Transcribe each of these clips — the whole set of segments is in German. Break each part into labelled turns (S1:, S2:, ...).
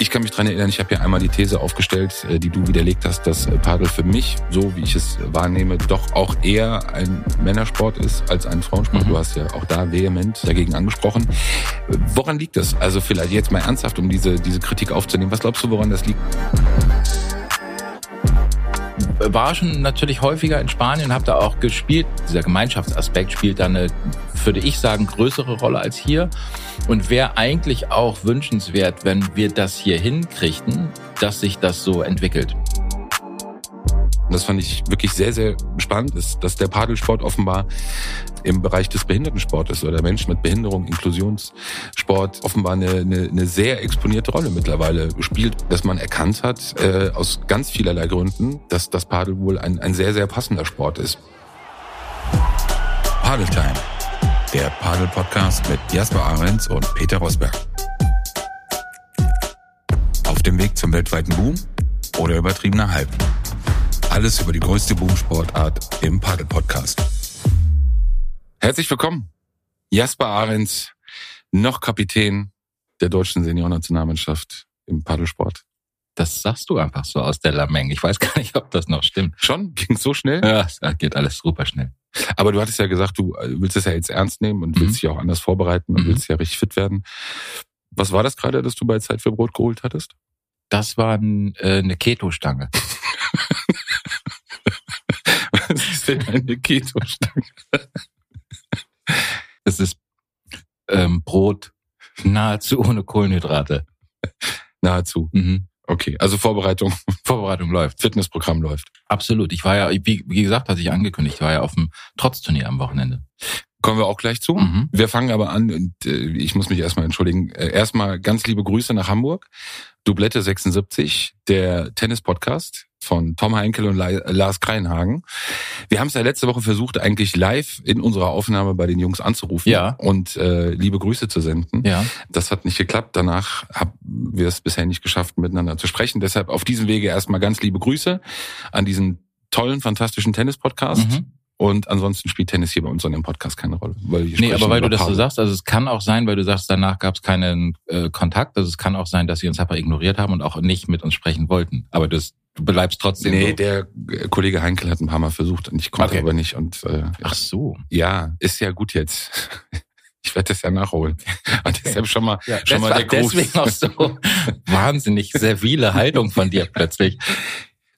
S1: Ich kann mich dran erinnern, ich habe ja einmal die These aufgestellt, äh, die du widerlegt hast, dass äh, Padel für mich, so wie ich es wahrnehme, doch auch eher ein Männersport ist als ein Frauensport. Mhm. Du hast ja auch da vehement dagegen angesprochen. Woran liegt das? Also vielleicht jetzt mal ernsthaft, um diese, diese Kritik aufzunehmen. Was glaubst du, woran das liegt?
S2: War schon natürlich häufiger in Spanien, habe da auch gespielt. Dieser Gemeinschaftsaspekt spielt da eine, würde ich sagen, größere Rolle als hier. Und wäre eigentlich auch wünschenswert, wenn wir das hier hinkriegten, dass sich das so entwickelt.
S1: Das fand ich wirklich sehr, sehr spannend, ist, dass der Padelsport offenbar im Bereich des Behindertensportes oder Menschen mit Behinderung, Inklusionssport offenbar eine, eine, eine sehr exponierte Rolle mittlerweile spielt, dass man erkannt hat, äh, aus ganz vielerlei Gründen, dass das Padel wohl ein, ein sehr, sehr passender Sport ist.
S3: Padeltime, der Padel-Podcast mit Jasper Ahrens und Peter Rosberg. Auf dem Weg zum weltweiten Boom oder übertriebener Hype. Alles über die größte Boomsportart im Padel-Podcast.
S1: Herzlich willkommen, Jasper Ahrens, noch Kapitän der deutschen Seniornationalmannschaft im Paddelsport.
S2: Das sagst du einfach so aus der Lameng. Ich weiß gar nicht, ob das noch stimmt.
S1: Schon? Ging so schnell?
S2: Ja, es geht alles super schnell.
S1: Aber du hattest ja gesagt, du äh, willst es ja jetzt ernst nehmen und mhm. willst dich auch anders vorbereiten und mhm. willst ja richtig fit werden. Was war das gerade, dass du bei Zeit für Brot geholt hattest?
S2: Das war ein, äh, eine Keto-Stange.
S1: Denn eine Keto-Stange?
S2: Es ist ähm, Brot nahezu ohne Kohlenhydrate.
S1: Nahezu. Mhm. Okay, also Vorbereitung.
S2: Vorbereitung läuft.
S1: Fitnessprogramm läuft.
S2: Absolut. Ich war ja, wie, wie gesagt, hatte ich angekündigt, war ja auf dem Trotzturnier am Wochenende.
S1: Kommen wir auch gleich zu. Mhm. Wir fangen aber an und äh, ich muss mich erstmal entschuldigen. Äh, erstmal ganz liebe Grüße nach Hamburg. Dublette 76, der Tennis-Podcast von Tom Heinkel und Lars Kreinhagen. Wir haben es ja letzte Woche versucht, eigentlich live in unserer Aufnahme bei den Jungs anzurufen
S2: ja.
S1: und äh, liebe Grüße zu senden.
S2: Ja.
S1: Das hat nicht geklappt. Danach haben wir es bisher nicht geschafft, miteinander zu sprechen. Deshalb auf diesem Wege erstmal ganz liebe Grüße an diesen tollen, fantastischen Tennis-Podcast. Mhm. Und ansonsten spielt Tennis hier bei uns in dem Podcast keine Rolle.
S2: Weil nee, aber weil du das so sagst, also es kann auch sein, weil du sagst, danach gab es keinen äh, Kontakt. Also es kann auch sein, dass sie uns einfach ignoriert haben und auch nicht mit uns sprechen wollten. Aber das, du bleibst trotzdem.
S1: Nee, so. der äh, Kollege Heinkel hat ein paar Mal versucht und ich konnte okay. aber nicht. Und
S2: äh, Ach so.
S1: Ja, ist ja gut jetzt. Ich werde das ja nachholen. Und deshalb schon mal, ja, schon mal der Gruß.
S2: Deswegen auch so wahnsinnig servile Haltung von dir plötzlich.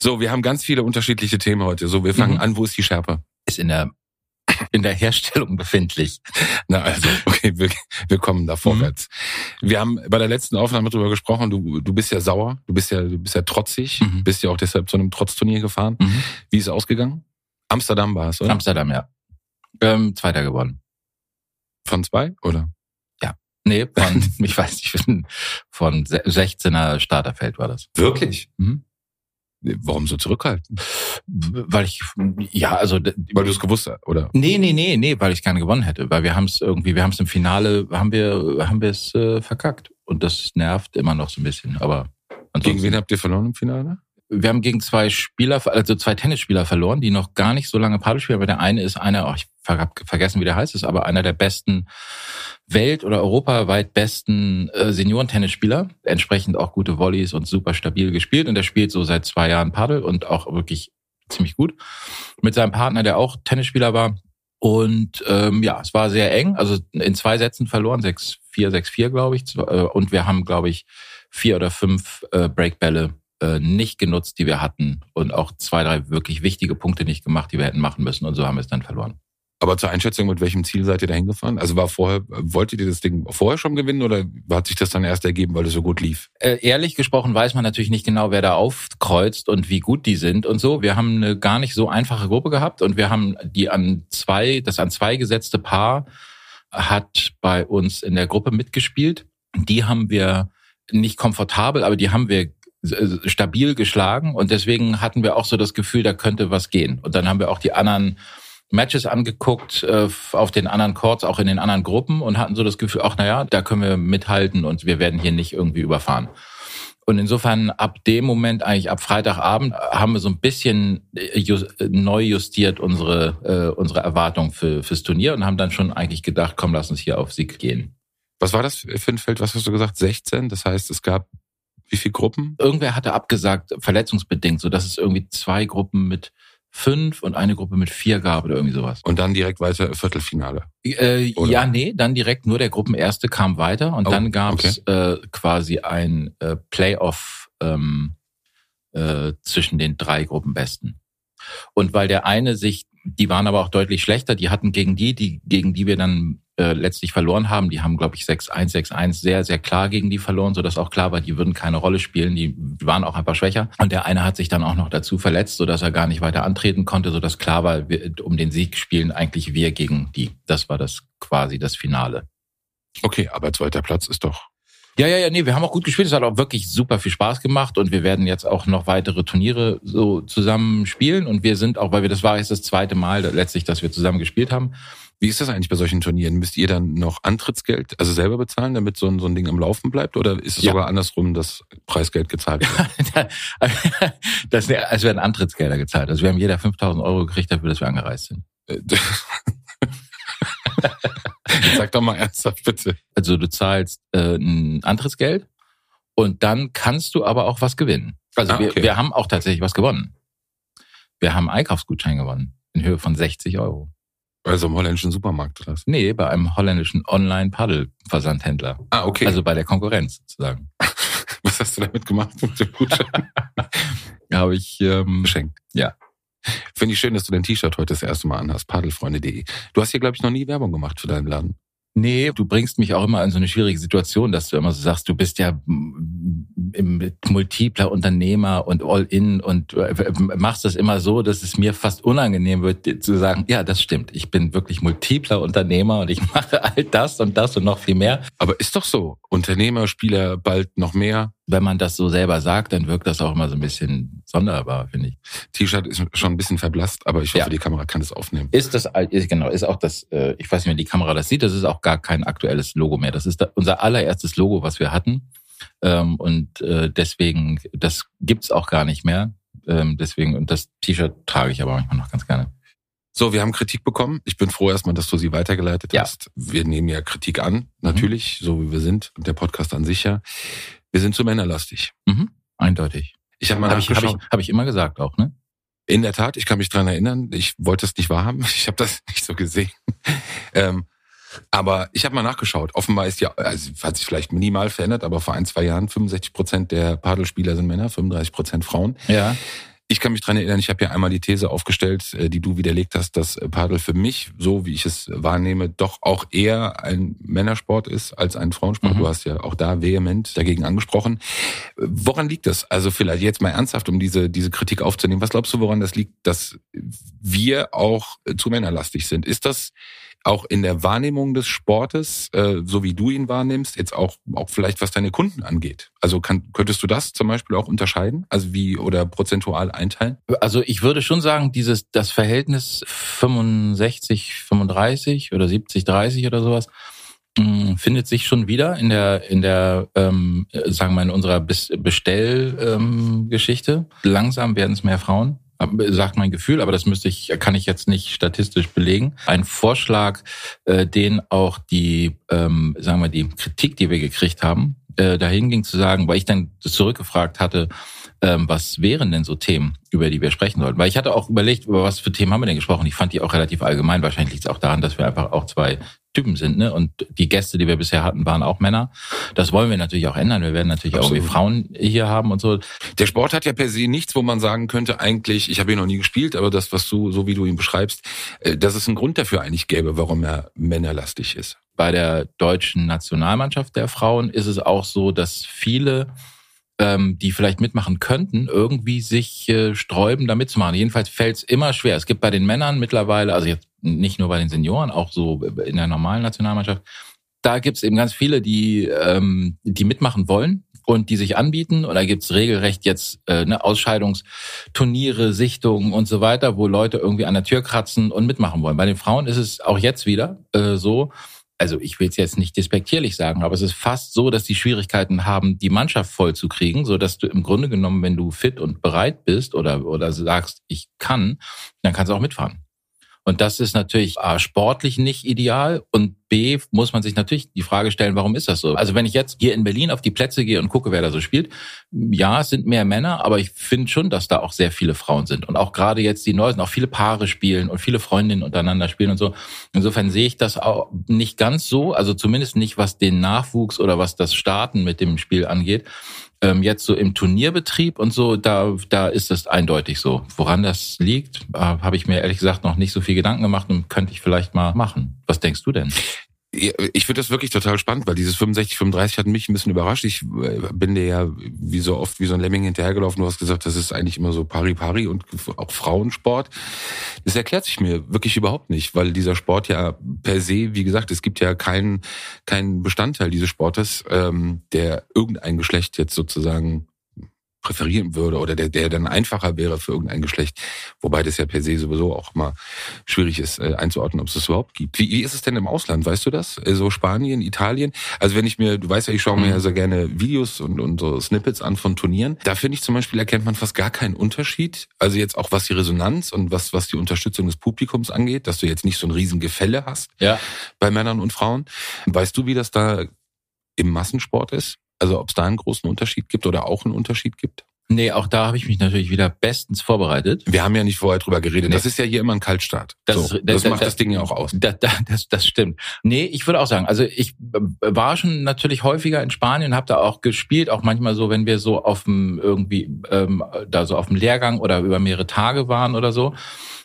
S1: So, wir haben ganz viele unterschiedliche Themen heute. So, wir fangen mhm. an. Wo ist die Schärpe?
S2: ist in der in der Herstellung befindlich.
S1: Na also, okay, wir, wir kommen da vorwärts. Mhm. Wir haben bei der letzten Aufnahme drüber gesprochen, du, du bist ja sauer, du bist ja, du bist ja trotzig, mhm. bist ja auch deshalb zu einem Trotzturnier gefahren. Mhm. Wie ist es ausgegangen? Amsterdam war es, oder?
S2: Amsterdam, ja. Ähm, Zweiter gewonnen.
S1: Von zwei, oder?
S2: Ja. Nee, von, ich weiß nicht, von 16er Starterfeld war das.
S1: Wirklich? Mhm. Warum so zurückhalten?
S2: Weil ich, ja, also.
S1: Weil du es gewusst hast, oder?
S2: Nee, nee, nee, nee, weil ich gerne gewonnen hätte. Weil wir haben es irgendwie, wir haben es im Finale, haben wir, haben wir es äh, verkackt. Und das nervt immer noch so ein bisschen. Aber
S1: Gegen wen habt ihr verloren im Finale?
S2: Wir haben gegen zwei Spieler, also zwei Tennisspieler verloren, die noch gar nicht so lange Paddel spielen. Aber der eine ist einer, oh, ich habe vergessen, wie der heißt, ist aber einer der besten Welt- oder europaweit besten äh, Seniorentennisspieler. Entsprechend auch gute Volleys und super stabil gespielt. Und der spielt so seit zwei Jahren Paddel und auch wirklich ziemlich gut. Mit seinem Partner, der auch Tennisspieler war. Und ähm, ja, es war sehr eng. Also in zwei Sätzen verloren, 6-4, 6-4, glaube ich. Äh, und wir haben, glaube ich, vier oder fünf äh, Breakbälle nicht genutzt, die wir hatten. Und auch zwei, drei wirklich wichtige Punkte nicht gemacht, die wir hätten machen müssen. Und so haben wir es dann verloren.
S1: Aber zur Einschätzung, mit welchem Ziel seid ihr da hingefahren? Also war vorher, wolltet ihr das Ding vorher schon gewinnen oder hat sich das dann erst ergeben, weil es so gut lief?
S2: Äh, ehrlich gesprochen weiß man natürlich nicht genau, wer da aufkreuzt und wie gut die sind und so. Wir haben eine gar nicht so einfache Gruppe gehabt und wir haben die an zwei, das an zwei gesetzte Paar hat bei uns in der Gruppe mitgespielt. Die haben wir nicht komfortabel, aber die haben wir äh, stabil geschlagen und deswegen hatten wir auch so das Gefühl, da könnte was gehen. Und dann haben wir auch die anderen Matches angeguckt äh, auf den anderen Courts, auch in den anderen Gruppen und hatten so das Gefühl, ach naja, da können wir mithalten und wir werden hier nicht irgendwie überfahren. Und insofern ab dem Moment, eigentlich ab Freitagabend, haben wir so ein bisschen äh, just, neu justiert unsere, äh, unsere Erwartung für, fürs Turnier und haben dann schon eigentlich gedacht, komm, lass uns hier auf Sieg gehen.
S1: Was war das für ein Feld? Was hast du gesagt? 16? Das heißt, es gab Wie viele Gruppen?
S2: Irgendwer hatte abgesagt, verletzungsbedingt, so dass es irgendwie zwei Gruppen mit fünf und eine Gruppe mit vier gab oder irgendwie sowas.
S1: Und dann direkt weiter Viertelfinale.
S2: Äh,
S1: Oder?
S2: ja, nee, dann direkt nur der Gruppenerste kam weiter und
S1: Oh,
S2: dann gab es äh, quasi ein äh, Playoff ähm, äh, zwischen den drei Gruppenbesten. Und weil der eine sich, die waren aber auch deutlich schlechter, die hatten gegen die, die gegen die wir dann äh, letztlich verloren haben, die haben glaube ich 6-1, 6-1 sehr, sehr klar gegen die verloren, sodass auch klar war, die würden keine Rolle spielen, die waren auch einfach schwächer. Und der eine hat sich dann auch noch dazu verletzt, sodass er gar nicht weiter antreten konnte, sodass klar war, wir, um den Sieg spielen eigentlich wir gegen die. Das war das quasi das Finale.
S1: Okay, aber zweiter Platz ist doch.
S2: Ja, ja, ja, nee, wir haben auch gut gespielt. Es hat auch wirklich super viel Spaß gemacht und wir werden jetzt auch noch weitere Turniere so zusammen spielen und wir sind auch, weil wir das war jetzt das zweite Mal letztlich, dass wir zusammen gespielt haben.
S1: Wie ist das eigentlich bei solchen Turnieren? Müsst ihr dann noch Antrittsgeld, also selber bezahlen, damit so ein, so ein Ding am Laufen bleibt? Oder ist es
S2: Ja.
S1: sogar andersrum, dass Preisgeld gezahlt wird?
S2: das, es werden Antrittsgelder gezahlt. Also wir haben jeder 5000 Euro gekriegt dafür, dass wir angereist sind.
S1: Äh, Sag doch mal ernsthaft, bitte.
S2: Also du zahlst äh, ein Antrittsgeld und dann kannst du aber auch was gewinnen. Also
S1: Ah,
S2: wir,
S1: okay.
S2: wir haben auch tatsächlich was gewonnen. Wir haben einen Einkaufsgutschein gewonnen in Höhe von 60 Euro.
S1: Also im holländischen Supermarkt oder was?
S2: Nee, bei einem holländischen Online-Paddel-Versandhändler.
S1: Ah, okay.
S2: Also bei der Konkurrenz sozusagen.
S1: was hast du damit gemacht mit dem Gutschein?
S2: Habe ich ähm,
S1: Geschenkt.
S2: Ja.
S1: Finde ich schön, dass du dein T-Shirt heute das erste Mal anhast, padelfreunde.de. Du hast hier, glaube ich, noch nie Werbung gemacht für deinen Laden.
S2: Nee, du bringst mich auch immer in so eine schwierige Situation, dass du immer so sagst, du bist ja im multipler Unternehmer und all in und äh, machst das immer so, dass es mir fast unangenehm wird, zu sagen, ja, das stimmt. Ich bin wirklich multipler Unternehmer und ich mache all das und das und noch viel mehr.
S1: Aber ist doch so. Unternehmer, Spieler, bald noch mehr.
S2: Wenn man das so selber sagt, dann wirkt das auch immer so ein bisschen sonderbar, finde ich.
S1: T-Shirt ist schon ein bisschen verblasst, aber ich hoffe,
S2: Ja.
S1: die Kamera kann es aufnehmen.
S2: Ist das, ist, genau, ist auch das, äh, ich weiß nicht, wenn die Kamera das sieht, das ist auch gar kein aktuelles Logo mehr. Das ist da, unser allererstes Logo, was wir hatten. Ähm, und äh, deswegen, das gibt's auch gar nicht mehr. Ähm, deswegen, und das T-Shirt trage ich aber manchmal noch ganz gerne.
S1: So, wir haben Kritik bekommen. Ich bin froh erstmal, dass du sie weitergeleitet
S2: Ja.
S1: hast. Wir nehmen ja Kritik an, natürlich, so wie wir sind. Und der Podcast an sich ja. Wir sind zu männerlastig.
S2: Mhm. Eindeutig.
S1: Ich habe mal
S2: Habe ich, hab
S1: nachgeschaut.
S2: ich, hab ich immer gesagt auch, ne?
S1: In der Tat, ich kann mich dran erinnern. Ich wollte es nicht wahrhaben. Ich habe das nicht so gesehen. ähm, aber ich habe mal nachgeschaut. Offenbar ist ja, also hat sich vielleicht minimal verändert, aber vor ein, zwei Jahren 65 Prozent der Padelspieler sind Männer, 35 Prozent Frauen.
S2: Ja.
S1: Ich kann mich dran erinnern, ich habe ja einmal die These aufgestellt, äh, die du widerlegt hast, dass äh, Padel für mich, so wie ich es wahrnehme, doch auch eher ein Männersport ist als ein Frauensport.
S2: Mhm.
S1: Du hast ja auch da vehement dagegen angesprochen. Woran liegt das? Also vielleicht jetzt mal ernsthaft, um diese, diese Kritik aufzunehmen. Was glaubst du, woran das liegt, dass wir auch äh, zu männerlastig sind? Ist das auch in der Wahrnehmung des Sportes, äh, so wie du ihn wahrnimmst, jetzt auch, auch vielleicht was deine Kunden angeht? Also kann, könntest du das zum Beispiel auch unterscheiden? Also wie oder prozentual einteilen?
S2: Also ich würde schon sagen, dieses das Verhältnis 65, 35 oder 70, 30 oder sowas mh, findet sich schon wieder in der in der ähm, äh, sagen wir in unserer Bestellgeschichte. Ähm, Geschichte. Langsam werden es mehr Frauen. Sagt mein Gefühl, aber das müsste ich, kann ich jetzt nicht statistisch belegen. Ein Vorschlag, äh, den auch die, ähm, sagen wir, die Kritik, die wir gekriegt haben, äh, dahin ging zu sagen, weil ich dann zurückgefragt hatte, ähm, was wären denn so Themen, über die wir sprechen sollten? Weil ich hatte auch überlegt, über was für Themen haben wir denn gesprochen. Ich fand die auch relativ allgemein. Wahrscheinlich liegt es auch daran, dass wir einfach auch zwei Typen sind, ne? Und die Gäste, die wir bisher hatten, waren auch Männer. Das wollen wir natürlich auch ändern. Wir werden natürlich auch
S1: Absolut.
S2: irgendwie Frauen hier haben und so.
S1: Der Sport hat ja per se nichts, wo man sagen könnte, eigentlich, ich habe ihn noch nie gespielt, aber das, was du, so wie du ihn beschreibst, äh, dass es einen Grund dafür eigentlich gäbe, warum er männerlastig ist.
S2: Bei der deutschen Nationalmannschaft der Frauen ist es auch so, dass viele ähm, die vielleicht mitmachen könnten, irgendwie sich äh, sträuben, da mitzumachen. Jedenfalls fällt es immer schwer. Es gibt bei den Männern mittlerweile, also jetzt nicht nur bei den Senioren, auch so in der normalen Nationalmannschaft, da gibt es eben ganz viele, die, ähm, die mitmachen wollen und die sich anbieten. Und da gibt's regelrecht jetzt äh, ne, Ausscheidungsturniere, Sichtungen und so weiter, wo Leute irgendwie an der Tür kratzen und mitmachen wollen. Bei den Frauen ist es auch jetzt wieder äh, so, also ich will es jetzt nicht despektierlich sagen, aber es ist fast so, dass die Schwierigkeiten haben, die Mannschaft voll zu kriegen, so dass du im Grunde genommen, wenn du fit und bereit bist oder oder sagst, ich kann, dann kannst du auch mitfahren. Und das ist natürlich A, sportlich nicht ideal und B muss man sich natürlich die Frage stellen, warum ist das so? Also wenn ich jetzt hier in Berlin auf die Plätze gehe und gucke, wer da so spielt, ja, es sind mehr Männer, aber ich finde schon, dass da auch sehr viele Frauen sind. Und auch gerade jetzt die Neuesten, auch viele Paare spielen und viele Freundinnen untereinander spielen und so. Insofern sehe ich das auch nicht ganz so, also zumindest nicht, was den Nachwuchs oder was das Starten mit dem Spiel angeht. Ähm, jetzt so im Turnierbetrieb und so, da, da ist es eindeutig so. Woran das liegt, äh, habe ich mir ehrlich gesagt noch nicht so viel Gedanken gemacht und könnte ich vielleicht mal machen. Was denkst du denn?
S1: Ich finde das wirklich total spannend, weil dieses 65, 35 hat mich ein bisschen überrascht. Ich äh, bin dir ja wie so oft wie so ein Lemming hinterhergelaufen. Du hast gesagt, das ist eigentlich immer so Pari-Pari und auch Frauensport. Das erklärt sich mir wirklich überhaupt nicht, weil dieser Sport ja per se, wie gesagt, es gibt ja keinen keinen Bestandteil dieses Sportes, ähm, der irgendein Geschlecht jetzt sozusagen präferieren würde oder der, der dann einfacher wäre für irgendein Geschlecht. Wobei das ja per se sowieso auch mal schwierig ist äh, einzuordnen, ob es das überhaupt gibt. Wie, wie ist es denn im Ausland? Weißt du das? So also Spanien, Italien? Also wenn ich mir, du weißt ja, ich schaue mir mhm. ja sehr gerne Videos und, und so Snippets an von Turnieren. Da finde ich zum Beispiel, erkennt man fast gar keinen Unterschied. Also jetzt auch was die Resonanz und was, was die Unterstützung des Publikums angeht, dass du jetzt nicht so ein riesen Gefälle hast
S2: ja.
S1: bei Männern und Frauen. Weißt du, wie das da im Massensport ist? Also ob es da einen großen Unterschied gibt oder auch einen Unterschied gibt?
S2: Nee, auch da habe ich mich natürlich wieder bestens vorbereitet.
S1: Wir haben ja nicht vorher drüber geredet. Nee. Das ist ja hier immer ein Kaltstart.
S2: Das, so,
S1: das, das, das macht das, Ding ja auch aus.
S2: Das, das, das stimmt. Nee, ich würde auch sagen, also ich war schon natürlich häufiger in Spanien, habe da auch gespielt, auch manchmal so, wenn wir so auf dem irgendwie ähm, da so auf dem Lehrgang oder über mehrere Tage waren oder so,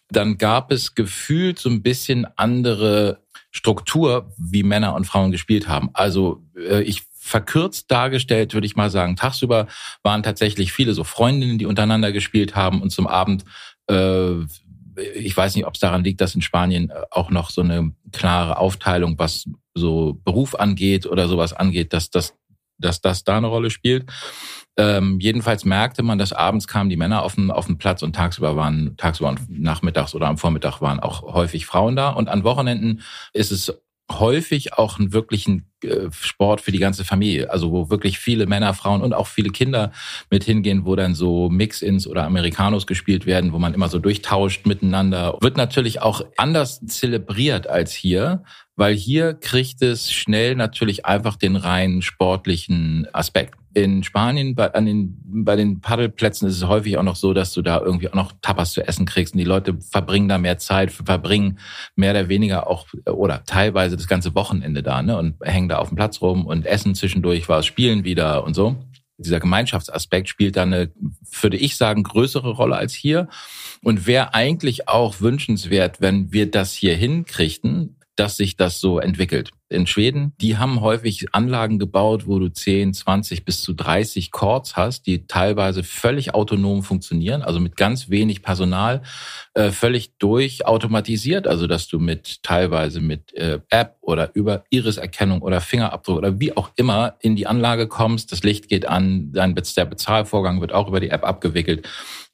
S2: dann gab es gefühlt so ein bisschen andere Struktur, wie Männer und Frauen gespielt haben. Also äh, ich verkürzt dargestellt, würde ich mal sagen. Tagsüber waren tatsächlich viele so Freundinnen, die untereinander gespielt haben und zum Abend, äh, ich weiß nicht, ob es daran liegt, dass in Spanien äh, auch noch so eine klare Aufteilung, was so Beruf angeht oder sowas angeht, dass das, dass das da eine Rolle spielt. Ähm, jedenfalls merkte man, dass abends kamen die Männer auf den, auf den Platz und tagsüber waren, tagsüber und nachmittags oder am Vormittag waren auch häufig Frauen da. Und an Wochenenden ist es häufig auch einen wirklichen Sport für die ganze Familie. Also wo wirklich viele Männer, Frauen und auch viele Kinder mit hingehen, wo dann so Mix-ins oder Americanos gespielt werden, wo man immer so durchtauscht miteinander. Wird natürlich auch anders zelebriert als hier, weil hier kriegt es schnell natürlich einfach den rein sportlichen Aspekt in Spanien bei, an den, bei den Paddelplätzen ist es häufig auch noch so, dass du da irgendwie auch noch Tapas zu essen kriegst und die Leute verbringen da mehr Zeit, verbringen mehr oder weniger auch oder teilweise das ganze Wochenende da ne, und hängen da auf dem Platz rum und essen zwischendurch was, spielen wieder und so. Dieser Gemeinschaftsaspekt spielt da eine, würde ich sagen, größere Rolle als hier und wäre eigentlich auch wünschenswert, wenn wir das hier hinkriegten, dass sich das so entwickelt. In Schweden, die haben häufig Anlagen gebaut, wo du 10, 20 bis zu 30 Chords hast, die teilweise völlig autonom funktionieren, also mit ganz wenig Personal, äh, völlig durchautomatisiert, also dass du mit teilweise mit äh, App oder über Iriserkennung oder Fingerabdruck oder wie auch immer in die Anlage kommst, das Licht geht an, dann der Bezahlvorgang wird auch über die App abgewickelt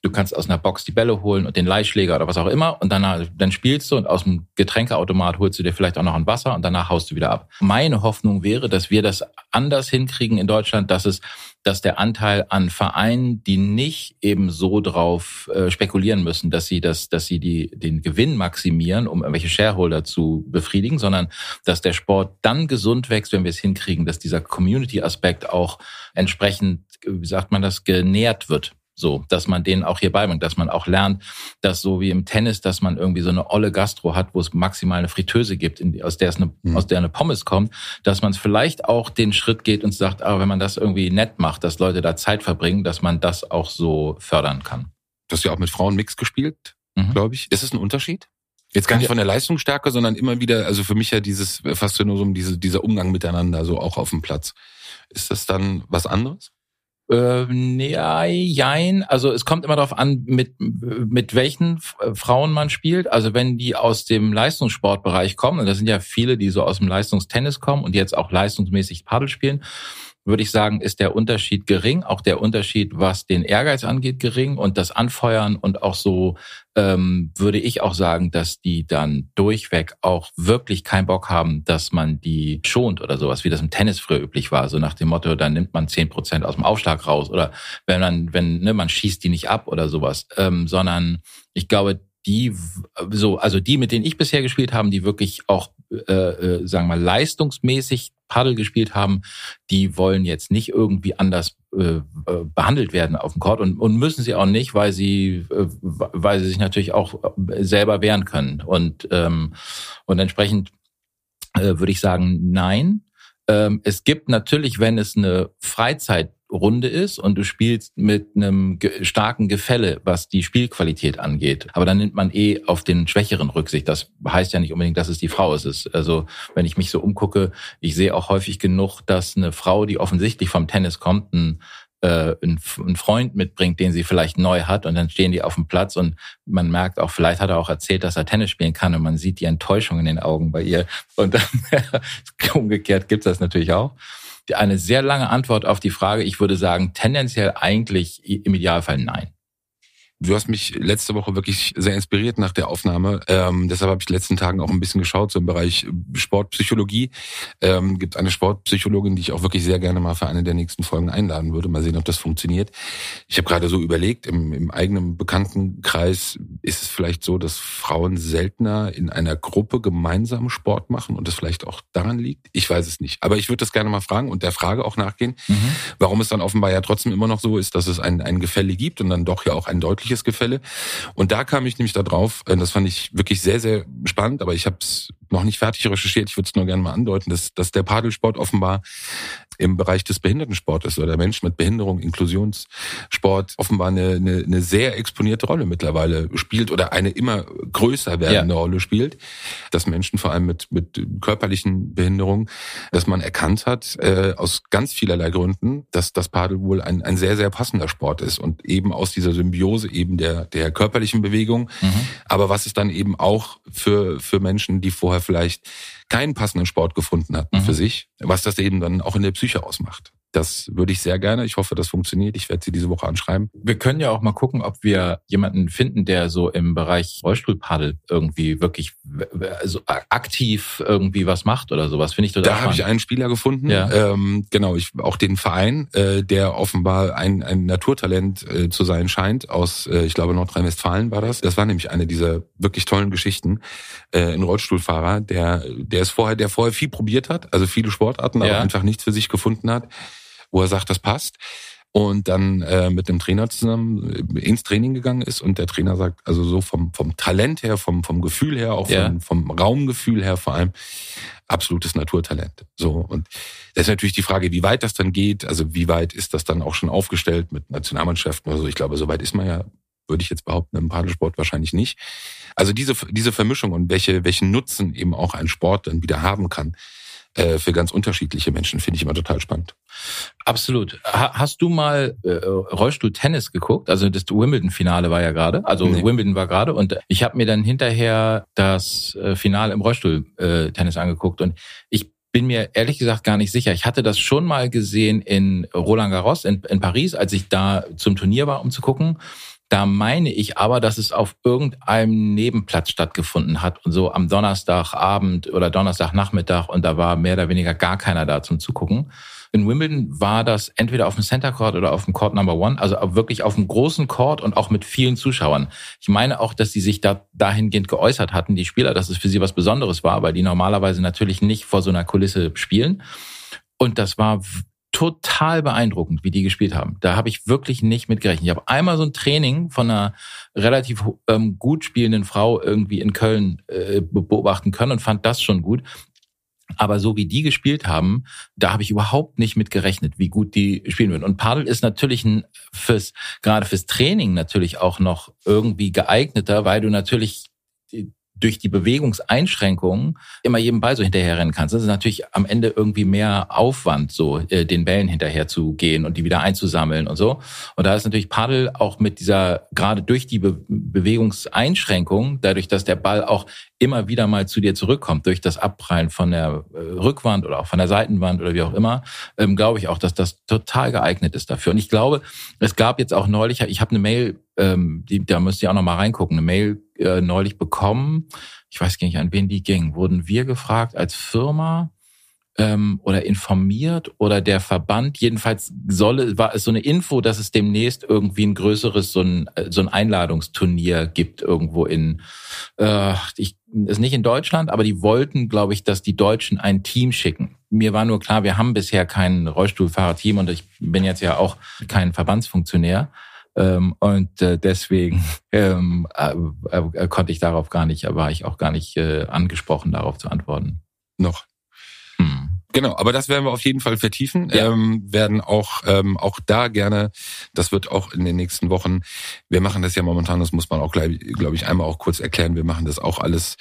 S2: Du kannst aus einer Box die Bälle holen und den Leihschläger oder was auch immer und danach, dann spielst du und aus dem Getränkeautomat holst du dir vielleicht auch noch ein Wasser und danach haust du wieder ab. Meine Hoffnung wäre, dass wir das anders hinkriegen in Deutschland, dass es, dass der Anteil an Vereinen, die nicht eben so drauf äh, spekulieren müssen, dass sie das, dass sie die, den Gewinn maximieren, um irgendwelche Shareholder zu befriedigen, sondern dass der Sport dann gesund wächst, wenn wir es hinkriegen, dass dieser Community-Aspekt auch entsprechend, wie sagt man das, genährt wird. So, dass man denen auch hier beibringt, dass man auch lernt, dass so wie im Tennis, dass man irgendwie so eine olle Gastro hat, wo es maximal eine Fritteuse gibt, in, aus der es eine, mhm. aus der eine Pommes kommt, dass man vielleicht auch den Schritt geht und sagt, aber wenn man das irgendwie nett macht, dass Leute da Zeit verbringen, dass man das auch so fördern kann.
S1: Du hast ja auch mit Frauen Mix gespielt, mhm. glaube ich. Ist es ein Unterschied? Jetzt gar nicht von der Leistungsstärke, sondern immer wieder, also für mich ja dieses so diese, dieser Umgang miteinander, so auch auf dem Platz. Ist das dann was anderes?
S2: Äh, ja, jein. Also es kommt immer darauf an, mit, mit welchen Frauen man spielt. Also wenn die aus dem Leistungssportbereich kommen, und das sind ja viele, die so aus dem Leistungstennis kommen und jetzt auch leistungsmäßig Paddel spielen, würde ich sagen, ist der Unterschied gering. Auch der Unterschied, was den Ehrgeiz angeht, gering und das Anfeuern und auch so ähm, würde ich auch sagen, dass die dann durchweg auch wirklich keinen Bock haben, dass man die schont oder sowas, wie das im Tennis früher üblich war. So nach dem Motto, dann nimmt man zehn Prozent aus dem Aufschlag raus oder wenn man, wenn ne, man schießt die nicht ab oder sowas, ähm, sondern ich glaube, die so, also die, mit denen ich bisher gespielt habe, die wirklich auch äh, äh, sagen wir mal, leistungsmäßig Paddel gespielt haben, die wollen jetzt nicht irgendwie anders äh, äh, behandelt werden auf dem Court und, und müssen sie auch nicht, weil sie, äh, weil sie sich natürlich auch selber wehren können. Und, ähm, und entsprechend äh, würde ich sagen, nein. Ähm, es gibt natürlich, wenn es eine Freizeit Runde ist und du spielst mit einem starken Gefälle, was die Spielqualität angeht. Aber dann nimmt man eh auf den Schwächeren Rücksicht. Das heißt ja nicht unbedingt, dass es die Frau ist. Also wenn ich mich so umgucke, ich sehe auch häufig genug, dass eine Frau, die offensichtlich vom Tennis kommt, ein äh, einen Freund mitbringt, den sie vielleicht neu hat und dann stehen die auf dem Platz und man merkt auch, vielleicht hat er auch erzählt, dass er Tennis spielen kann und man sieht die Enttäuschung in den Augen bei ihr und dann, umgekehrt gibt's das natürlich auch eine sehr lange Antwort auf die Frage. Ich würde sagen, tendenziell eigentlich im Idealfall nein.
S1: Du hast mich letzte Woche wirklich sehr inspiriert nach der Aufnahme. Ähm, deshalb habe ich die letzten Tagen auch ein bisschen geschaut, so im Bereich Sportpsychologie. Ähm, gibt eine Sportpsychologin, die ich auch wirklich sehr gerne mal für eine der nächsten Folgen einladen würde. Mal sehen, ob das funktioniert. Ich habe gerade so überlegt, im, im eigenen Bekanntenkreis ist es vielleicht so, dass Frauen seltener in einer Gruppe gemeinsam Sport machen und es vielleicht auch daran liegt. Ich weiß es nicht. Aber ich würde das gerne mal fragen und der Frage auch nachgehen, mhm. warum es dann offenbar ja trotzdem immer noch so ist, dass es ein, ein Gefälle gibt und dann doch ja auch ein deutliches wirtschaftliches Gefälle. Und da kam ich nämlich da drauf, äh, das fand ich wirklich sehr, sehr spannend, aber ich habe es noch nicht fertig recherchiert, ich würde es nur gerne mal andeuten, dass, dass der Padelsport offenbar im Bereich des Behindertensportes oder Menschen mit Behinderung, Inklusionssport offenbar eine, eine, eine sehr exponierte Rolle mittlerweile spielt oder eine immer größer werdende ja. Rolle spielt, dass Menschen vor allem mit, mit körperlichen Behinderungen, dass man erkannt hat, äh, aus ganz vielerlei Gründen, dass das Padel wohl ein, ein sehr, sehr passender Sport ist und eben aus dieser Symbiose eben der, der körperlichen Bewegung, mhm. aber was es dann eben auch für, für Menschen, die vorher vielleicht keinen passenden Sport gefunden hatten mhm. für sich, was das eben dann auch in der Psyche ausmacht. Das würde ich sehr gerne. Ich hoffe, das funktioniert. Ich werde sie diese Woche anschreiben.
S2: Wir können ja auch mal gucken, ob wir jemanden finden, der so im Bereich Rollstuhlpaddel irgendwie wirklich also aktiv irgendwie was macht oder sowas. Finde ich total
S1: Da habe ich einen Spieler gefunden. Ja. Ähm, genau, ich auch den Verein, äh, der offenbar ein, ein Naturtalent äh, zu sein scheint. Aus, äh, ich glaube, Nordrhein-Westfalen war das. Das war nämlich eine dieser wirklich tollen Geschichten. Äh, ein Rollstuhlfahrer, der, der ist vorher, der vorher viel probiert hat, also viele Sportarten, aber einfach nichts für sich gefunden hat wo er sagt, das passt. Und dann äh, mit dem Trainer zusammen ins Training gegangen ist und der Trainer sagt, also so vom, vom Talent her, vom, vom Gefühl her, auch ja. vom, vom Raumgefühl her vor allem, absolutes Naturtalent. So und das ist natürlich die Frage, wie weit das dann geht. Also wie weit ist das dann auch schon aufgestellt mit Nationalmannschaften oder so. Ich glaube, so weit ist man ja, würde ich jetzt behaupten, im Padelsport wahrscheinlich nicht. Also diese diese Vermischung und welche welchen Nutzen eben auch ein Sport dann wieder haben kann, äh, für ganz unterschiedliche Menschen. Finde ich immer total spannend.
S2: Absolut. Ha hast du mal äh, Rollstuhl-Tennis geguckt? Also das Wimbledon-Finale war ja gerade. Also nee. Wimbledon war gerade. Und ich habe mir dann hinterher das äh, Finale im Rollstuhl-Tennis äh, angeguckt. Und ich bin mir ehrlich gesagt gar nicht sicher. Ich hatte das schon mal gesehen in Roland Garros in, in Paris, als ich da zum Turnier war, um zu gucken. Da meine ich aber, dass es auf irgendeinem Nebenplatz stattgefunden hat und so am Donnerstagabend oder Donnerstagnachmittag und da war mehr oder weniger gar keiner da zum Zugucken. In Wimbledon war das entweder auf dem Center Court oder auf dem Court Number One, also wirklich auf dem großen Court und auch mit vielen Zuschauern. Ich meine auch, dass die sich da dahingehend geäußert hatten, die Spieler, dass es für sie was Besonderes war, weil die normalerweise natürlich nicht vor so einer Kulisse spielen. Und das war total beeindruckend, wie die gespielt haben. Da habe ich wirklich nicht mit gerechnet. Ich habe einmal so ein Training von einer relativ ähm, gut spielenden Frau irgendwie in Köln äh, beobachten können und fand das schon gut. Aber so wie die gespielt haben, da habe ich überhaupt nicht mit gerechnet, wie gut die spielen würden. Und Padel ist natürlich ein, fürs, gerade fürs Training natürlich auch noch irgendwie geeigneter, weil du natürlich durch die Bewegungseinschränkungen immer jedem Ball so hinterherrennen kannst. Das ist natürlich am Ende irgendwie mehr Aufwand, so äh, den Bällen hinterher zu gehen und die wieder einzusammeln und so. Und da ist natürlich Paddel auch mit dieser, gerade durch die Be Bewegungseinschränkung, dadurch, dass der Ball auch immer wieder mal zu dir zurückkommt, durch das Abprallen von der äh, Rückwand oder auch von der Seitenwand oder wie auch immer, ähm, glaube ich auch, dass das total geeignet ist dafür. Und ich glaube, es gab jetzt auch neulich, ich habe eine Mail, ähm, die, da müsst ihr auch noch mal reingucken, eine Mail äh, neulich bekommen. Ich weiß gar nicht, an wen die ging. Wurden wir gefragt als Firma ähm, oder informiert oder der Verband? Jedenfalls solle, war es so eine Info, dass es demnächst irgendwie ein größeres, so ein, äh, so ein Einladungsturnier gibt irgendwo in, äh, ich ist nicht in Deutschland, aber die wollten, glaube ich, dass die Deutschen ein Team schicken. Mir war nur klar, wir haben bisher kein Rollstuhlfahrerteam und ich bin jetzt ja auch kein Verbandsfunktionär. Ähm, und äh, deswegen ähm, äh, äh, konnte ich darauf gar nicht, war ich auch gar nicht äh, angesprochen, darauf zu antworten.
S1: Noch. Genau, aber das werden wir auf jeden Fall vertiefen. Ja. Ähm, werden auch ähm, auch da gerne. Das wird auch in den nächsten Wochen. Wir machen das ja momentan. Das muss man auch glaube glaub ich einmal auch kurz erklären. Wir machen das auch alles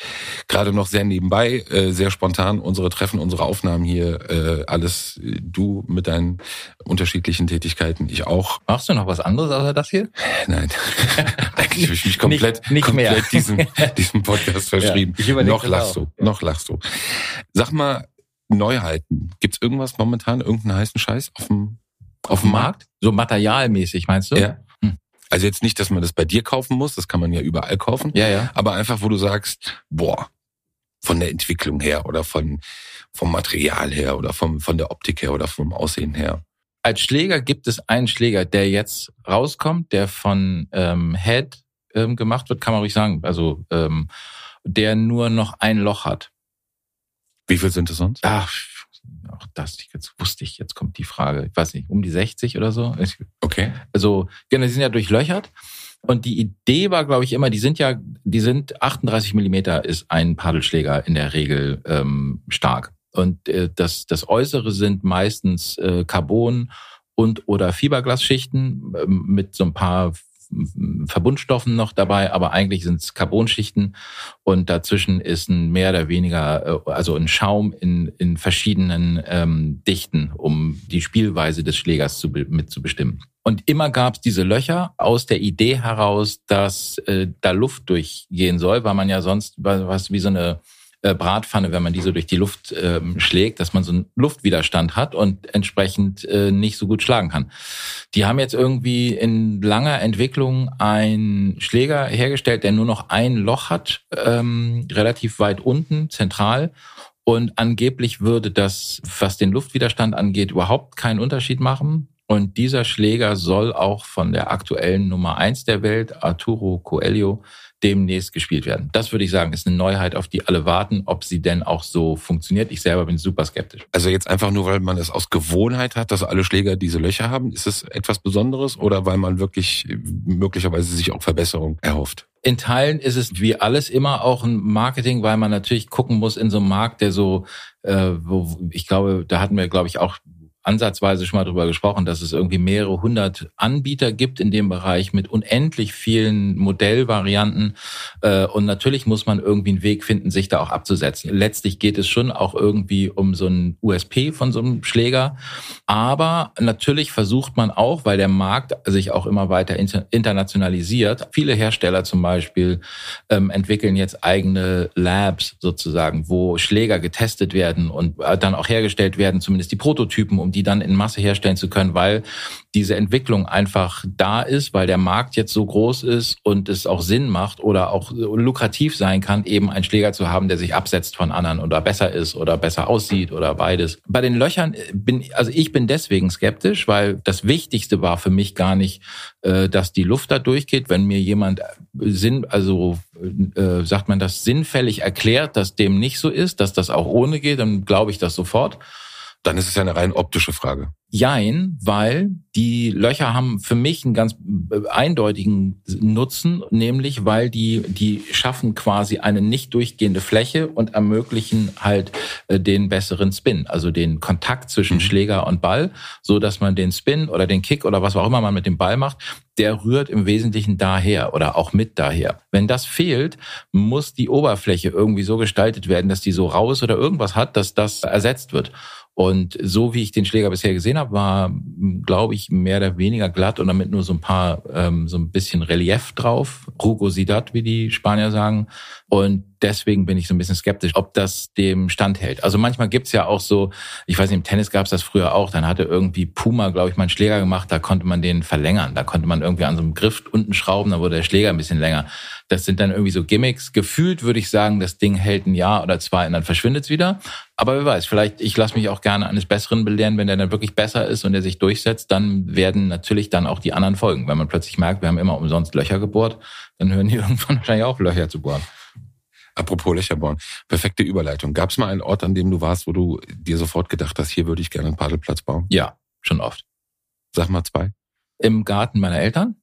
S1: gerade noch sehr nebenbei, äh, sehr spontan. Unsere Treffen, unsere Aufnahmen hier, äh, alles. Du mit deinen unterschiedlichen Tätigkeiten, ich auch.
S2: Machst du noch was anderes außer das hier?
S1: Nein, eigentlich habe ich mich komplett nicht, nicht komplett mehr. diesem diesem Podcast verschrieben. Ja, noch lachst auch. du, noch lachst du. Sag mal Neuheiten? Gibt's irgendwas momentan, irgendeinen heißen Scheiß auf dem, auf dem Markt?
S2: So materialmäßig, meinst du?
S1: Ja. Hm. Also jetzt nicht, dass man das bei dir kaufen muss, das kann man ja überall kaufen.
S2: Ja, ja.
S1: Aber einfach, wo du sagst, boah, von der Entwicklung her oder von, vom Material her oder vom, von der Optik her oder vom Aussehen her.
S2: Als Schläger gibt es einen Schläger, der jetzt rauskommt, der von ähm, Head ähm, gemacht wird, kann man ruhig sagen. Also ähm, der nur noch ein Loch hat.
S1: Wie viel sind es sonst?
S2: Ach, auch das, jetzt wusste ich, jetzt kommt die Frage, ich weiß nicht, um die 60 oder so.
S1: Okay.
S2: Also, genau, die sind ja durchlöchert. Und die Idee war, glaube ich, immer, die sind ja, die sind 38 Millimeter ist ein Paddelschläger in der Regel ähm, stark. Und äh, das, das Äußere sind meistens äh, Carbon und oder Fiberglasschichten äh, mit so ein paar Verbundstoffen noch dabei, aber eigentlich sind es Carbonschichten und dazwischen ist ein mehr oder weniger, äh, also ein Schaum in, in verschiedenen ähm, Dichten, um die Spielweise des Schlägers zu, mit zu bestimmen. Und immer gab es diese Löcher aus der Idee heraus, dass äh, da Luft durchgehen soll, weil man ja sonst was wie so eine äh, Bratpfanne, wenn man die so durch die Luft ähm, schlägt, dass man so einen Luftwiderstand hat und entsprechend äh, nicht so gut schlagen kann. Die haben jetzt irgendwie in langer Entwicklung einen Schläger hergestellt, der nur noch ein Loch hat, ähm, relativ weit unten, zentral. Und angeblich würde das, was den Luftwiderstand angeht, überhaupt keinen Unterschied machen. Und dieser Schläger soll auch von der aktuellen Nummer eins der Welt, Arturo Coelho, demnächst gespielt werden. Das würde ich sagen, ist eine Neuheit, auf die alle warten, ob sie denn auch so funktioniert. Ich selber bin super skeptisch.
S1: Also jetzt einfach nur, weil man es aus Gewohnheit hat, dass alle Schläger diese Löcher haben, ist es etwas Besonderes oder weil man wirklich möglicherweise sich auch Verbesserung erhofft?
S2: In Teilen ist es wie alles immer auch ein Marketing, weil man natürlich gucken muss in so einem Markt, der so, äh, wo ich glaube, da hatten wir, glaube ich, auch ansatzweise schon mal drüber gesprochen, dass es irgendwie mehrere hundert Anbieter gibt in dem Bereich mit unendlich vielen Modellvarianten. Äh, und natürlich muss man irgendwie einen Weg finden, sich da auch abzusetzen. Letztlich geht es schon auch irgendwie um so ein USP von so einem Schläger. Aber natürlich versucht man auch, weil der Markt sich auch immer weiter internationalisiert. Viele Hersteller zum Beispiel ähm, entwickeln jetzt eigene Labs sozusagen, wo Schläger getestet werden und äh, dann auch hergestellt werden, zumindest die Prototypen, um die dann in Masse herstellen zu können, weil diese Entwicklung einfach da ist, weil der Markt jetzt so groß ist und es auch Sinn macht oder auch lukrativ sein kann, eben einen Schläger zu haben, der sich absetzt von anderen oder besser ist oder besser aussieht oder beides. Bei den Löchern bin, also ich bin deswegen skeptisch, weil das Wichtigste war für mich gar nicht, äh, dass die Luft da durchgeht. Wenn mir jemand Sinn, also äh, sagt man das sinnfällig erklärt, dass dem nicht so ist, dass das auch ohne geht, dann glaube ich das sofort
S1: dann ist es ja eine rein optische Frage.
S2: Jein, weil die Löcher haben für mich einen ganz eindeutigen Nutzen, nämlich weil die, die schaffen quasi eine nicht durchgehende Fläche und ermöglichen halt äh, den besseren Spin, also den Kontakt zwischen mhm. Schläger und Ball, so dass man den Spin oder den Kick oder was auch immer man mit dem Ball macht, der rührt im Wesentlichen daher oder auch mit daher. Wenn das fehlt, muss die Oberfläche irgendwie so gestaltet werden, dass die so raus oder irgendwas hat, dass das ersetzt wird. Und so wie ich den Schläger bisher gesehen habe, war, glaube ich, mehr oder weniger glatt und damit nur so ein paar, ähm, so ein bisschen Relief drauf. Rugosidad, wie die Spanier sagen. Und deswegen bin ich so ein bisschen skeptisch, ob das dem standhält. Also manchmal gibt's ja auch so, ich weiß nicht, im Tennis gab's das früher auch, dann hatte irgendwie Puma, glaube ich, mal einen Schläger gemacht, da konnte man den verlängern. Da konnte man irgendwie an so einem Griff unten schrauben, dann wurde der Schläger ein bisschen länger. Das sind dann irgendwie so Gimmicks. Gefühlt würde ich sagen, das Ding hält ein Jahr oder zwei und dann verschwindet's wieder. Aber wer weiß, vielleicht, ich lasse mich auch gerne eines Besseren belehren, wenn der dann wirklich besser ist und der sich durchsetzt, dann werden natürlich dann auch die anderen folgen. Wenn man plötzlich merkt, wir haben immer umsonst Löcher gebohrt, dann hören die irgendwann wahrscheinlich auch Löcher zu bohren.
S1: Apropos Löcher Perfekte Überleitung. Gab es mal einen Ort, an dem du warst, wo du dir sofort gedacht hast, hier würde ich gerne einen Paddelplatz bauen?
S2: Ja, schon oft.
S1: Sag mal zwei.
S2: Im Garten meiner Eltern.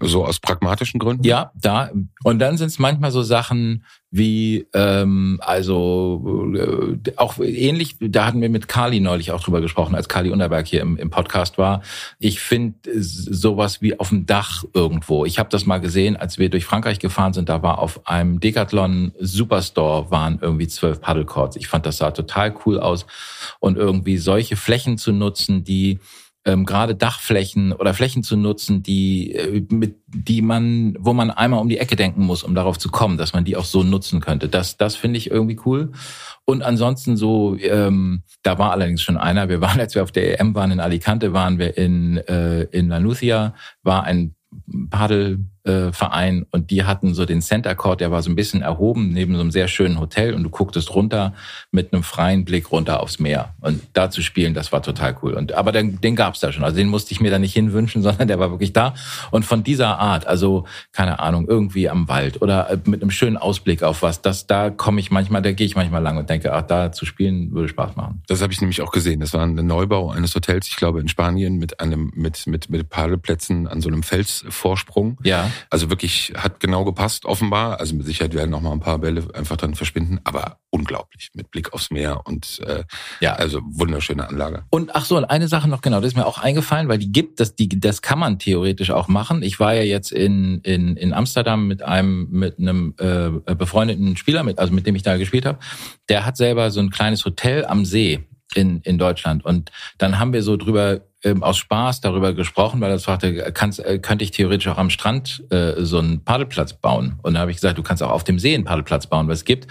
S1: So aus pragmatischen Gründen?
S2: Ja, da. Und dann sind es manchmal so Sachen wie, ähm, also äh, auch ähnlich, da hatten wir mit Kali neulich auch drüber gesprochen, als Kali Unterberg hier im, im Podcast war. Ich finde sowas wie auf dem Dach irgendwo. Ich habe das mal gesehen, als wir durch Frankreich gefahren sind, da war auf einem Decathlon Superstore waren irgendwie zwölf Paddlecourts. Ich fand das sah total cool aus. Und irgendwie solche Flächen zu nutzen, die ähm, gerade Dachflächen oder Flächen zu nutzen, die äh, mit die man, wo man einmal um die Ecke denken muss, um darauf zu kommen, dass man die auch so nutzen könnte. Das, das finde ich irgendwie cool. Und ansonsten so, ähm, da war allerdings schon einer. Wir waren, als wir auf der EM waren in Alicante, waren wir in äh, in La Nucia, war ein Paddelverein und die hatten so den Center Court, der war so ein bisschen erhoben neben so einem sehr schönen Hotel und du gucktest runter mit einem freien Blick runter aufs Meer. Und da zu spielen, das war total cool. Und aber den, den gab's da schon. Also den musste ich mir da nicht hinwünschen, sondern der war wirklich da. Und von dieser Art, also keine Ahnung, irgendwie am Wald oder äh, mit einem schönen Ausblick auf was, das da komme ich manchmal, da gehe ich manchmal lang und denke, ach, da zu spielen würde Spaß machen.
S1: Das habe ich nämlich auch gesehen. Das war ein Neubau eines Hotels, ich glaube in Spanien mit einem mit mit mit Paddelplätzen an so einem Felsvorsprung.
S2: Ja.
S1: Also wirklich hat genau gepasst offenbar. Also mit Sicherheit werden noch mal ein paar Bälle einfach dann verschwinden, aber unglaublich mit Blick aufs Meer und äh, ja, also wunderschöne Anlage.
S2: Und ach so, und eine Sache noch genau, das ist mir auch eingefallen, weil die gibt, das die das kann man theoretisch auch machen. Ich war ja jetzt in in in Amsterdam mit einem mit einem äh, befreundeten Spieler mit also mit dem ich da gespielt habe. Der hat selber so ein kleines Hotel am See in, in Deutschland. Und dann haben wir so drüber ähm, aus Spaß darüber gesprochen, weil er fragte, kannst, äh, könnte ich theoretisch auch am Strand äh, so einen Paddelplatz bauen? Und da habe ich gesagt, du kannst auch auf dem See einen Paddelplatz bauen, weil es gibt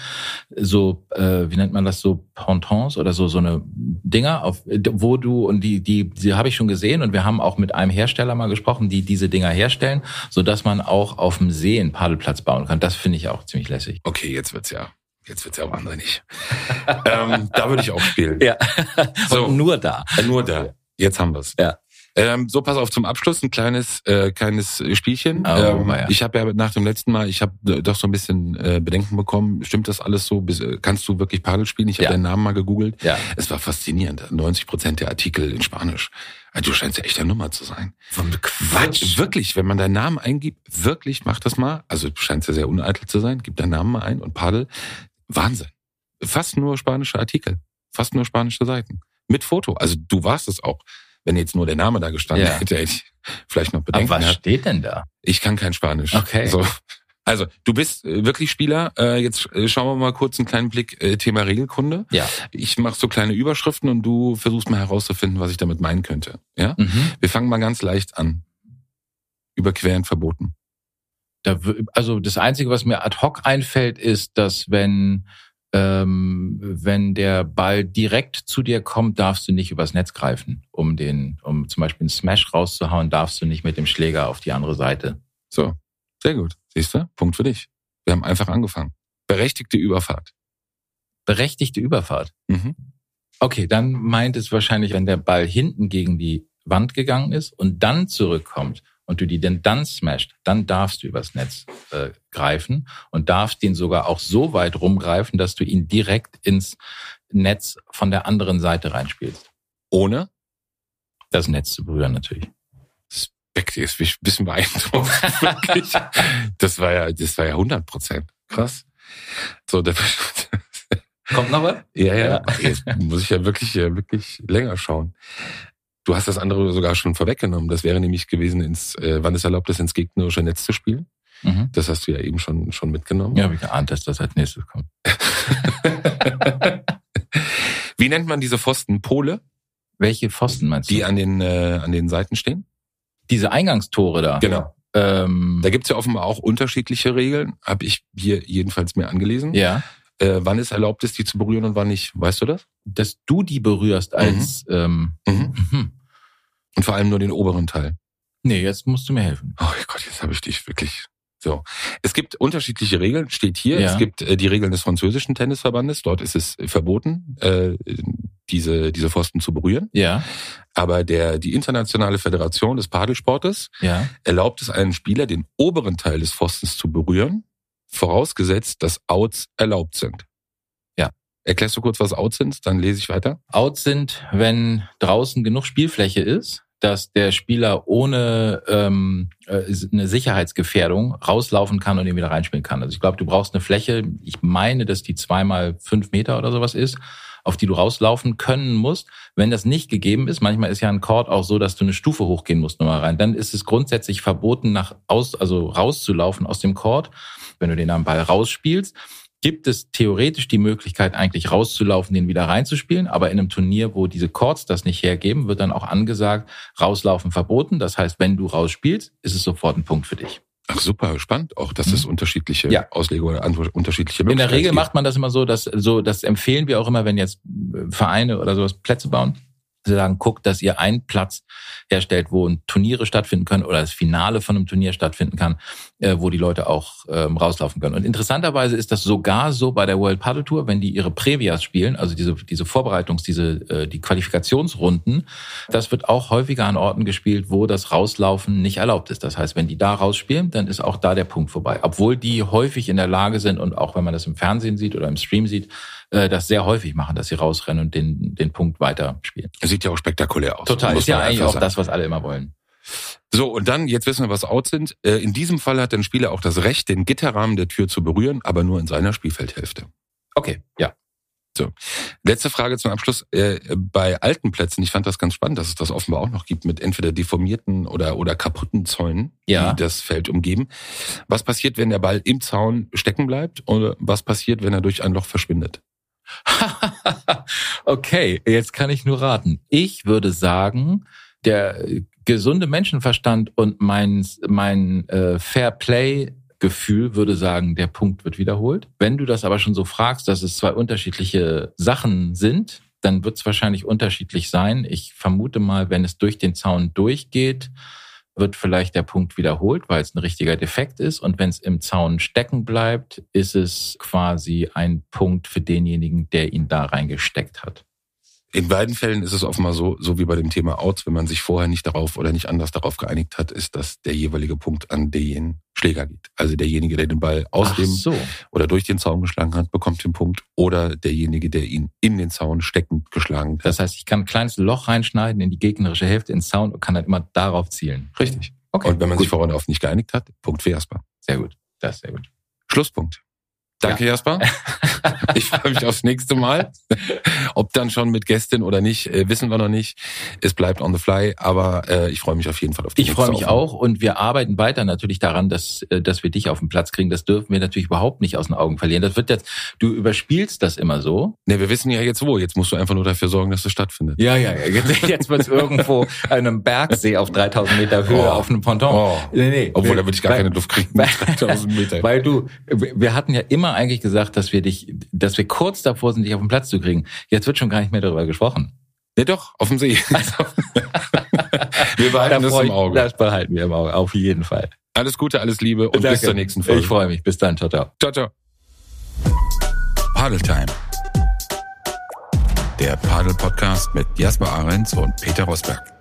S2: so, äh, wie nennt man das, so Pontons oder so so eine Dinger, auf, wo du und die die die habe ich schon gesehen und wir haben auch mit einem Hersteller mal gesprochen, die diese Dinger herstellen, so dass man auch auf dem See einen Paddelplatz bauen kann. Das finde ich auch ziemlich lässig.
S1: Okay, jetzt wird's ja Jetzt wird's ja wahnsinnig. ähm, da würde ich auch spielen.
S2: Ja. So, Und nur da.
S1: Nur da. Jetzt haben wir's.
S2: Ja.
S1: Ähm, so, pass auf zum Abschluss ein kleines äh, kleines Spielchen.
S2: Oh,
S1: ähm,
S2: ja.
S1: Ich habe ja nach dem letzten Mal, ich habe doch so ein bisschen äh, Bedenken bekommen. Stimmt das alles so? Bis, äh, kannst du wirklich Padel spielen? Ich habe
S2: Ja.
S1: deinen Namen mal gegoogelt.
S2: Ja.
S1: Es war faszinierend. 90 Prozent der Artikel in Spanisch. Also, Du scheinst ja echt eine Nummer zu sein.
S2: Quatsch.
S1: Wirklich, wenn man deinen Namen eingibt, wirklich, mach das mal. Also du scheinst ja sehr uneitel zu sein. Gib deinen Namen mal ein und Padel. Wahnsinn. Fast nur spanische Artikel. Fast nur spanische Seiten. Mit Foto. Also du warst es auch. Wenn jetzt nur der Name da gestanden
S2: Ja.
S1: hätte, hätte ich vielleicht noch
S2: Aber
S1: Bedenken
S2: was
S1: gehabt.
S2: steht denn da?
S1: Ich kann kein Spanisch.
S2: Okay.
S1: So. Also, du bist äh, wirklich Spieler. Äh, Jetzt äh, schauen wir mal kurz einen kleinen Blick Thema Regelkunde.
S2: Ja.
S1: Ich mache so kleine Überschriften und du versuchst mal herauszufinden, was ich damit meinen könnte. Ja?
S2: Mhm.
S1: Wir fangen mal ganz leicht an. Überqueren verboten.
S2: Da, also das Einzige, was mir ad hoc einfällt, ist, dass wenn ähm, wenn der Ball direkt zu dir kommt, darfst du nicht übers Netz greifen, um den, um zum Beispiel einen Smash rauszuhauen, darfst du nicht mit dem Schläger auf die andere Seite.
S1: So, sehr gut. Siehst du? Punkt für dich. Wir haben einfach angefangen. Berechtigte Überfahrt.
S2: Berechtigte Überfahrt.
S1: Mhm.
S2: Okay, dann meint es wahrscheinlich, wenn der Ball hinten gegen die Wand gegangen ist und dann zurückkommt und du die denn dann smasht, dann darfst du übers Netz äh, greifen und darfst den sogar auch so weit rumgreifen, dass du ihn direkt ins Netz von der anderen Seite reinspielst.
S1: Ohne?
S2: Das Netz zu berühren natürlich.
S1: Beck, ist ein bisschen beeindruckt. Wirklich. Das war ja, das war ja 100 Prozent. Krass. So, der,
S2: Kommt noch was?
S1: ja, ja,
S2: Ja.
S1: Jetzt muss ich ja wirklich, äh, wirklich länger schauen. Du hast das andere sogar schon vorweggenommen. Das wäre nämlich gewesen, ins, äh, wann es erlaubt ist, ins gegnerische Netz zu spielen.
S2: Mhm.
S1: Das hast du ja eben schon, schon mitgenommen.
S2: Ja, habe ich geahnt, dass das als nächstes kommt.
S1: Wie nennt man diese Pfosten? Pole,
S2: Welche Pfosten meinst du?
S1: die an den, äh, an den Seiten stehen?
S2: Diese Eingangstore da.
S1: Genau.
S2: Ähm,
S1: Da gibt's ja offenbar auch unterschiedliche Regeln, habe ich hier jedenfalls mir angelesen.
S2: ja.
S1: Äh, wann es erlaubt ist, die zu berühren und wann nicht. Weißt du das?
S2: Dass du die berührst als ähm,
S1: Mhm.
S2: mhm.
S1: Und vor allem nur den oberen Teil.
S2: Nee, jetzt musst du mir helfen.
S1: Oh Gott, jetzt habe ich dich wirklich. So. Es gibt unterschiedliche Regeln, steht hier.
S2: Ja.
S1: Es gibt äh, die Regeln des französischen Tennisverbandes. Dort ist es verboten, äh, diese, diese Pfosten zu berühren.
S2: Ja,
S1: Aber der, die internationale Föderation des Padelsportes
S2: ja.
S1: erlaubt es einem Spieler, den oberen Teil des Pfostens zu berühren, vorausgesetzt, dass Outs erlaubt sind. Erklärst du kurz, was Outs sind? Dann lese ich weiter.
S2: Outs sind, wenn draußen genug Spielfläche ist, dass der Spieler ohne ähm, äh, eine Sicherheitsgefährdung rauslaufen kann und ihn wieder reinspielen kann. Also ich glaube, du brauchst eine Fläche, ich meine, dass die zweimal fünf Meter oder sowas ist, auf die du rauslaufen können musst. Wenn das nicht gegeben ist, manchmal ist ja ein Court auch so, dass du eine Stufe hochgehen musst nochmal rein, dann ist es grundsätzlich verboten, nach aus, also rauszulaufen aus dem Court, wenn du den am Ball rausspielst gibt es theoretisch die Möglichkeit, eigentlich rauszulaufen, den wieder reinzuspielen. Aber in einem Turnier, wo diese Chords das nicht hergeben, wird dann auch angesagt, rauslaufen verboten. Das heißt, wenn du rausspielst, ist es sofort ein Punkt für dich.
S1: Ach super, spannend auch, dass es mhm. unterschiedliche ja. Auslegungen, unterschiedliche
S2: Möglichkeiten In der Regel gibt. macht man das immer so, dass so, das empfehlen wir auch immer, wenn jetzt Vereine oder sowas Plätze bauen sagen, guckt, dass ihr einen Platz herstellt, wo Turniere stattfinden können oder das Finale von einem Turnier stattfinden kann, äh, wo die Leute auch ähm, rauslaufen können. Und interessanterweise ist das sogar so bei der World Paddle Tour, wenn die ihre Previas spielen, also diese, diese Vorbereitungs-, diese, äh, die Qualifikationsrunden, das wird auch häufiger an Orten gespielt, wo das Rauslaufen nicht erlaubt ist. Das heißt, wenn die da rausspielen, dann ist auch da der Punkt vorbei. Obwohl die häufig in der Lage sind und auch wenn man das im Fernsehen sieht oder im Stream sieht, äh, das sehr häufig machen, dass sie rausrennen und den, den Punkt weiterspielen.
S1: Sieht ja auch spektakulär aus.
S2: Total, ist ja eigentlich auch das, was alle immer wollen.
S1: So, und dann, jetzt wissen wir, was out sind. Äh, in diesem Fall hat der Spieler auch das Recht, den Gitterrahmen der Tür zu berühren, aber nur in seiner Spielfeldhälfte.
S2: Okay, ja.
S1: So, letzte Frage zum Abschluss. Äh, bei alten Plätzen, ich fand das ganz spannend, dass es das offenbar auch noch gibt mit entweder deformierten oder, oder kaputten Zäunen, ja. die das Feld umgeben. Was passiert, wenn der Ball im Zaun stecken bleibt oder was passiert, wenn er durch ein Loch verschwindet?
S2: okay, jetzt kann ich nur raten. Ich würde sagen, der gesunde Menschenverstand und mein, mein äh, Fair Play Gefühl würde sagen, der Punkt wird wiederholt. Wenn du das aber schon so fragst, dass es zwei unterschiedliche Sachen sind, dann wird es wahrscheinlich unterschiedlich sein. Ich vermute mal, wenn es durch den Zaun durchgeht, wird vielleicht der Punkt wiederholt, weil es ein richtiger Defekt ist. Und wenn es im Zaun stecken bleibt, ist es quasi ein Punkt für denjenigen, der ihn da reingesteckt hat.
S1: In beiden Fällen ist es offenbar so, so wie bei dem Thema Outs, wenn man sich vorher nicht darauf oder nicht anders darauf geeinigt hat, ist, dass der jeweilige Punkt an den Schläger geht. Also derjenige, der den Ball aus Ach dem so. oder durch den Zaun geschlagen hat, bekommt den Punkt oder derjenige, der ihn in den Zaun steckend geschlagen hat.
S2: Das heißt, ich kann ein kleines Loch reinschneiden in die gegnerische Hälfte ins Zaun und kann dann immer darauf zielen.
S1: Richtig. Okay. Und wenn man gut. sich vorher darauf nicht geeinigt hat, Punkt für Jasper.
S2: Sehr gut. Das ist sehr gut.
S1: Schlusspunkt. Danke, ja. Jasper. Ich freue mich aufs nächste Mal. Ob dann schon mit Gästin oder nicht, äh, wissen wir noch nicht. Es bleibt on the fly, aber äh, ich freue mich auf jeden Fall auf die
S2: Ich freue mich auch und wir arbeiten weiter natürlich daran, dass, äh, dass wir dich auf den Platz kriegen. Das dürfen wir natürlich überhaupt nicht aus den Augen verlieren. Das wird jetzt, du überspielst das immer so.
S1: Ne, wir wissen ja jetzt wo. Jetzt musst du einfach nur dafür sorgen, dass es stattfindet.
S2: Ja, ja, ja. Jetzt, jetzt wird es irgendwo einem Bergsee auf 3000 Meter Höhe oh. auf einem Ponton. Oh.
S1: Nee, nee. Obwohl, da würde ich gar weil, keine Luft kriegen.
S2: Weil, 3000 Meter. Weil du, wir hatten ja immer eigentlich gesagt, dass wir dich, dass wir kurz davor sind, dich auf den Platz zu kriegen. Jetzt wird schon gar nicht mehr darüber gesprochen.
S1: Ja doch, auf dem See. Also, wir behalten das im Auge.
S2: Das behalten wir im Auge, auf jeden Fall.
S1: Alles Gute, alles Liebe und Danke. bis zur nächsten Folge.
S2: Ich freue mich. Bis dann. Ciao, ciao.
S1: Ciao, ciao.
S3: Paddle Time. Der Paddle Podcast mit Jasper Ahrens und Peter Rosberg.